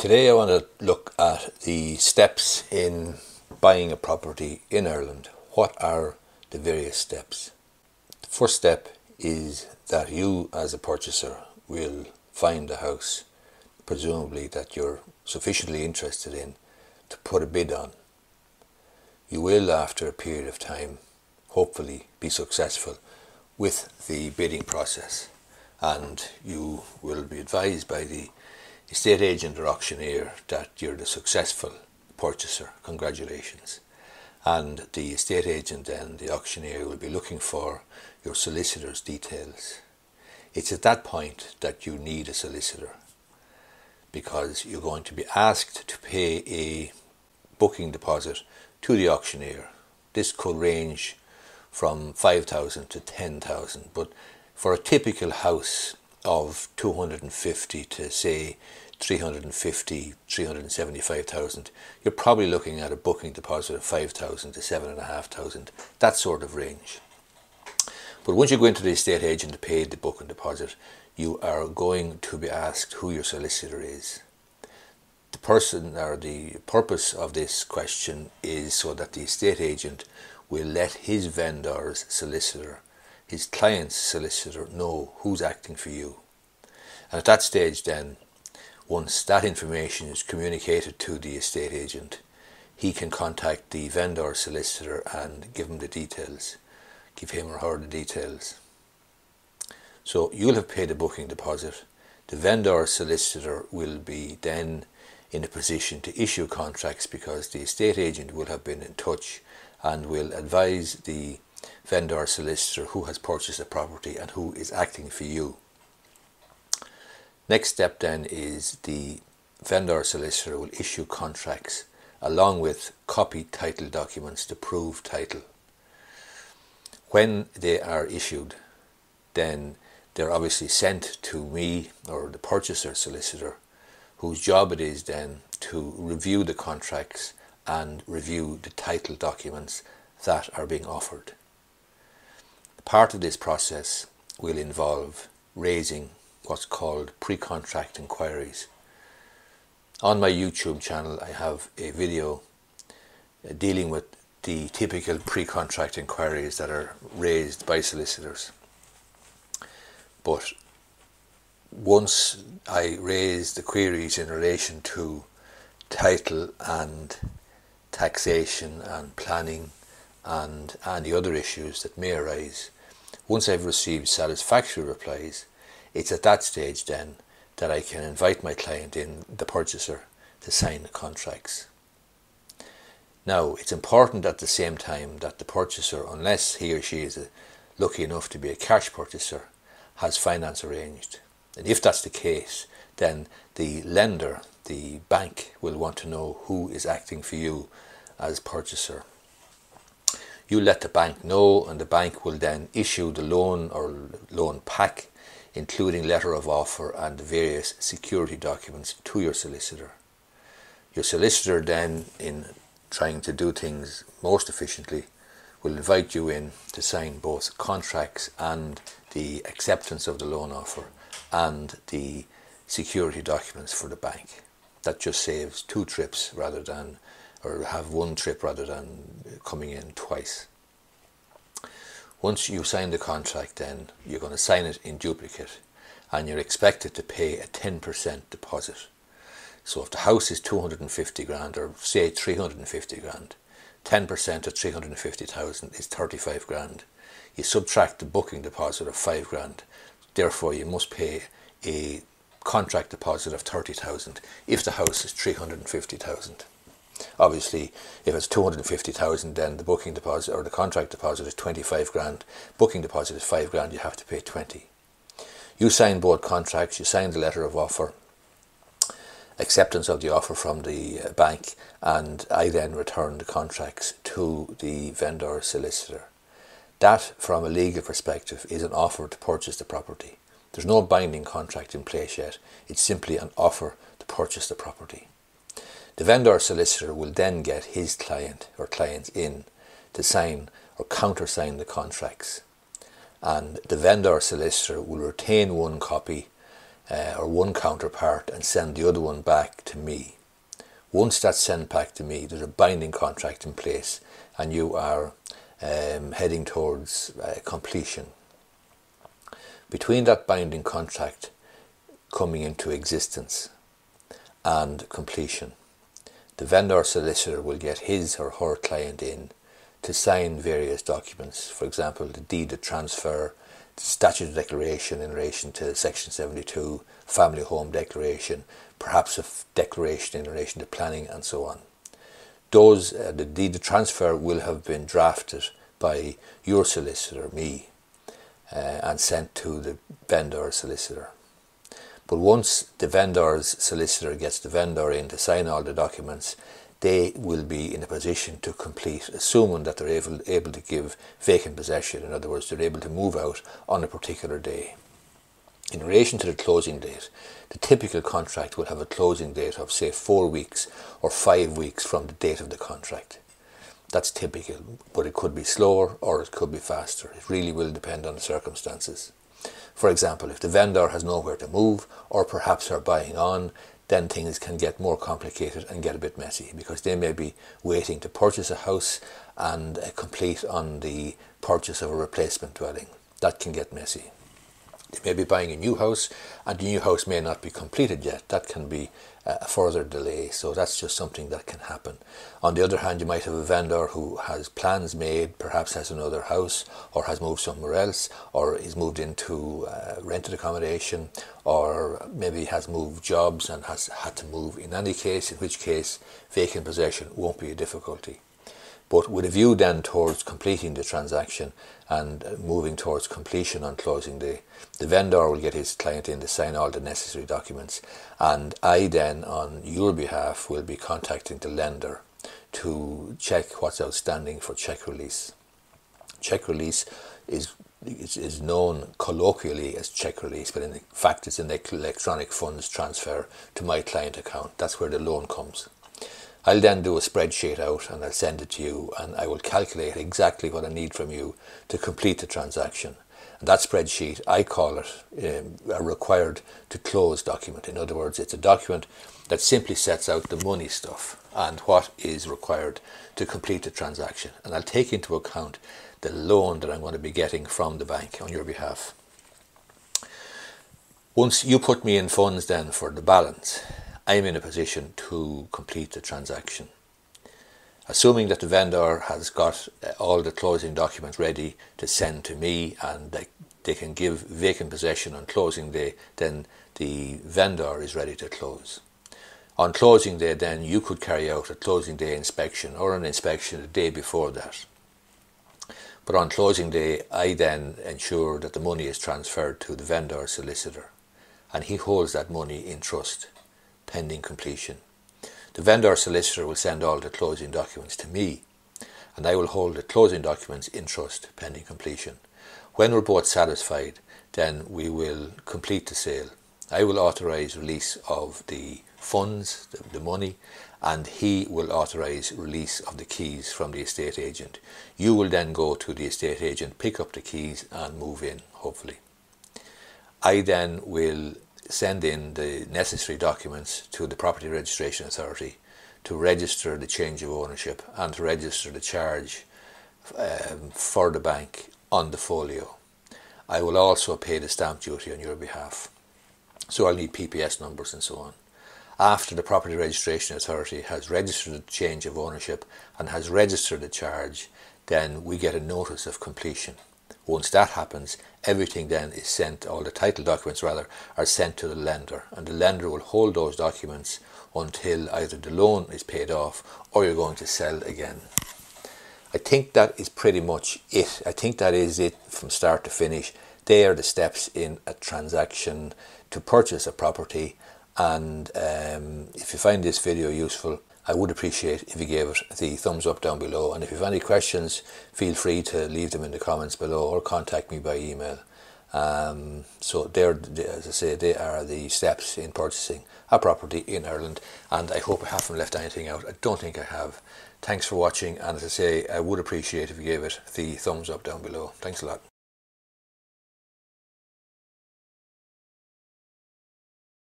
Today I want to look at the steps in buying a property in Ireland. What are the various steps? The first step is that you as a purchaser will find a house, presumably that you're sufficiently interested in to put a bid on. You will, after a period of time, hopefully be successful with the bidding process and you will be advised by the estate agent or auctioneer that you're the successful purchaser. Congratulations. And the estate agent and the auctioneer will be looking for your solicitor's details. It's at that point that you need a solicitor because you're going to be asked to pay a booking deposit to the auctioneer. This could range from 5,000 to 10,000, but for a typical house of 250 to say 350, 375,000, you're probably looking at a booking deposit of 5,000 to 7,500, that sort of range. But once you go into the estate agent to pay the booking deposit, you are going to be asked who your solicitor is. The person or the purpose of this question is so that the estate agent will let his vendor's solicitor his client's solicitor know who's acting for you. And at that stage, then, once that information is communicated to the estate agent, he can contact the vendor solicitor and give him the details, give him or her the details. So you'll have paid a booking deposit. The vendor solicitor will be then in a position to issue contracts because the estate agent will have been in touch and will advise the vendor solicitor who has purchased the property and who is acting for you. Next step then is the vendor solicitor will issue contracts along with copied title documents to prove title. When they are issued, then they're obviously sent to me or the purchaser solicitor, whose job it is then to review the contracts and review the title documents that are being offered. Part of this process will involve raising what's called pre-contract inquiries. On my YouTube channel I have a video uh, dealing with the typical pre-contract inquiries that are raised by solicitors. But once I raise the queries in relation to title and taxation and planning and any other issues that may arise, once I've received satisfactory replies, it's at that stage then that I can invite my client in, the purchaser, to sign the contracts. Now, it's important at the same time that the purchaser, unless he or she is uh, lucky enough to be a cash purchaser, has finance arranged. And if that's the case, then the lender, the bank, will want to know who is acting for you as purchaser you let the bank know and the bank will then issue the loan or loan pack including letter of offer and the various security documents to your solicitor. Your solicitor then in trying to do things most efficiently will invite you in to sign both contracts and the acceptance of the loan offer and the security documents for the bank. That just saves two trips rather than or have one trip rather than coming in twice. Once you sign the contract then you're going to sign it in duplicate and you're expected to pay a 10% deposit. So if the house is 250 grand or say 350 grand, 10% of 350,000 is 35 grand. You subtract the booking deposit of 5 grand, therefore you must pay a contract deposit of 30,000 if the house is 350,000. Obviously, if it's 250,000, then the booking deposit or the contract deposit is 25 grand. Booking deposit is 5 grand, you have to pay 20. You sign both contracts, you sign the letter of offer, acceptance of the offer from the uh, bank, and I then return the contracts to the vendor solicitor. That, from a legal perspective, is an offer to purchase the property. There's no binding contract in place yet. It's simply an offer to purchase the property. The vendor solicitor will then get his client or clients in to sign or countersign the contracts. And the vendor solicitor will retain one copy uh, or one counterpart and send the other one back to me. Once that's sent back to me, there's a binding contract in place and you are um, heading towards uh, completion. Between that binding contract coming into existence and completion, the vendor solicitor will get his or her client in to sign various documents, for example, the deed of transfer, the statutory declaration in relation to Section 72, family home declaration, perhaps a declaration in relation to planning, and so on. Those, uh, the deed of transfer will have been drafted by your solicitor, me, uh, and sent to the vendor solicitor. But once the vendor's solicitor gets the vendor in to sign all the documents, they will be in a position to complete, assuming that they're able, able to give vacant possession. In other words, they're able to move out on a particular day. In relation to the closing date, the typical contract will have a closing date of, say, four weeks or five weeks from the date of the contract. That's typical, but it could be slower or it could be faster. It really will depend on the circumstances. For example, if the vendor has nowhere to move or perhaps are buying on, then things can get more complicated and get a bit messy because they may be waiting to purchase a house and uh, complete on the purchase of a replacement dwelling. That can get messy. They may be buying a new house and the new house may not be completed yet. That can be a further delay. So that's just something that can happen. On the other hand, you might have a vendor who has plans made, perhaps has another house or has moved somewhere else or is moved into uh, rented accommodation or maybe has moved jobs and has had to move in any case, in which case vacant possession won't be a difficulty but with a view then towards completing the transaction and uh, moving towards completion on closing day. The vendor will get his client in to sign all the necessary documents, and I then, on your behalf, will be contacting the lender to check what's outstanding for check release. Check release is is known colloquially as check release, but in fact it's an electronic funds transfer to my client account. That's where the loan comes. I'll then do a spreadsheet out and I'll send it to you and I will calculate exactly what I need from you to complete the transaction. And that spreadsheet, I call it um, a required to close document. In other words, it's a document that simply sets out the money stuff and what is required to complete the transaction. And I'll take into account the loan that I'm going to be getting from the bank on your behalf. Once you put me in funds then for the balance, I'm in a position to complete the transaction. Assuming that the vendor has got uh, all the closing documents ready to send to me and they, they can give vacant possession on closing day, then the vendor is ready to close. On closing day, then you could carry out a closing day inspection or an inspection the day before that. But on closing day, I then ensure that the money is transferred to the vendor solicitor and he holds that money in trust pending completion. The vendor solicitor will send all the closing documents to me, and I will hold the closing documents in trust pending completion. When we're both satisfied, then we will complete the sale. I will authorise release of the funds, the, the money, and he will authorise release of the keys from the estate agent. You will then go to the estate agent, pick up the keys, and move in, hopefully. I then will send in the necessary documents to the Property Registration Authority to register the change of ownership and to register the charge um, for the bank on the folio. I will also pay the stamp duty on your behalf. So I'll need PPS numbers and so on. After the Property Registration Authority has registered the change of ownership and has registered the charge, then we get a notice of completion. Once that happens, everything then is sent, all the title documents rather, are sent to the lender, and the lender will hold those documents until either the loan is paid off or you're going to sell again. I think that is pretty much it. I think that is it from start to finish. They are the steps in a transaction to purchase a property. And um, if you find this video useful, I would appreciate if you gave it the thumbs up down below. And if you have any questions, feel free to leave them in the comments below or contact me by email. Um, so there, as I say, they are the steps in purchasing a property in Ireland. And I hope I haven't left anything out. I don't think I have. Thanks for watching. And as I say, I would appreciate if you gave it the thumbs up down below. Thanks a lot.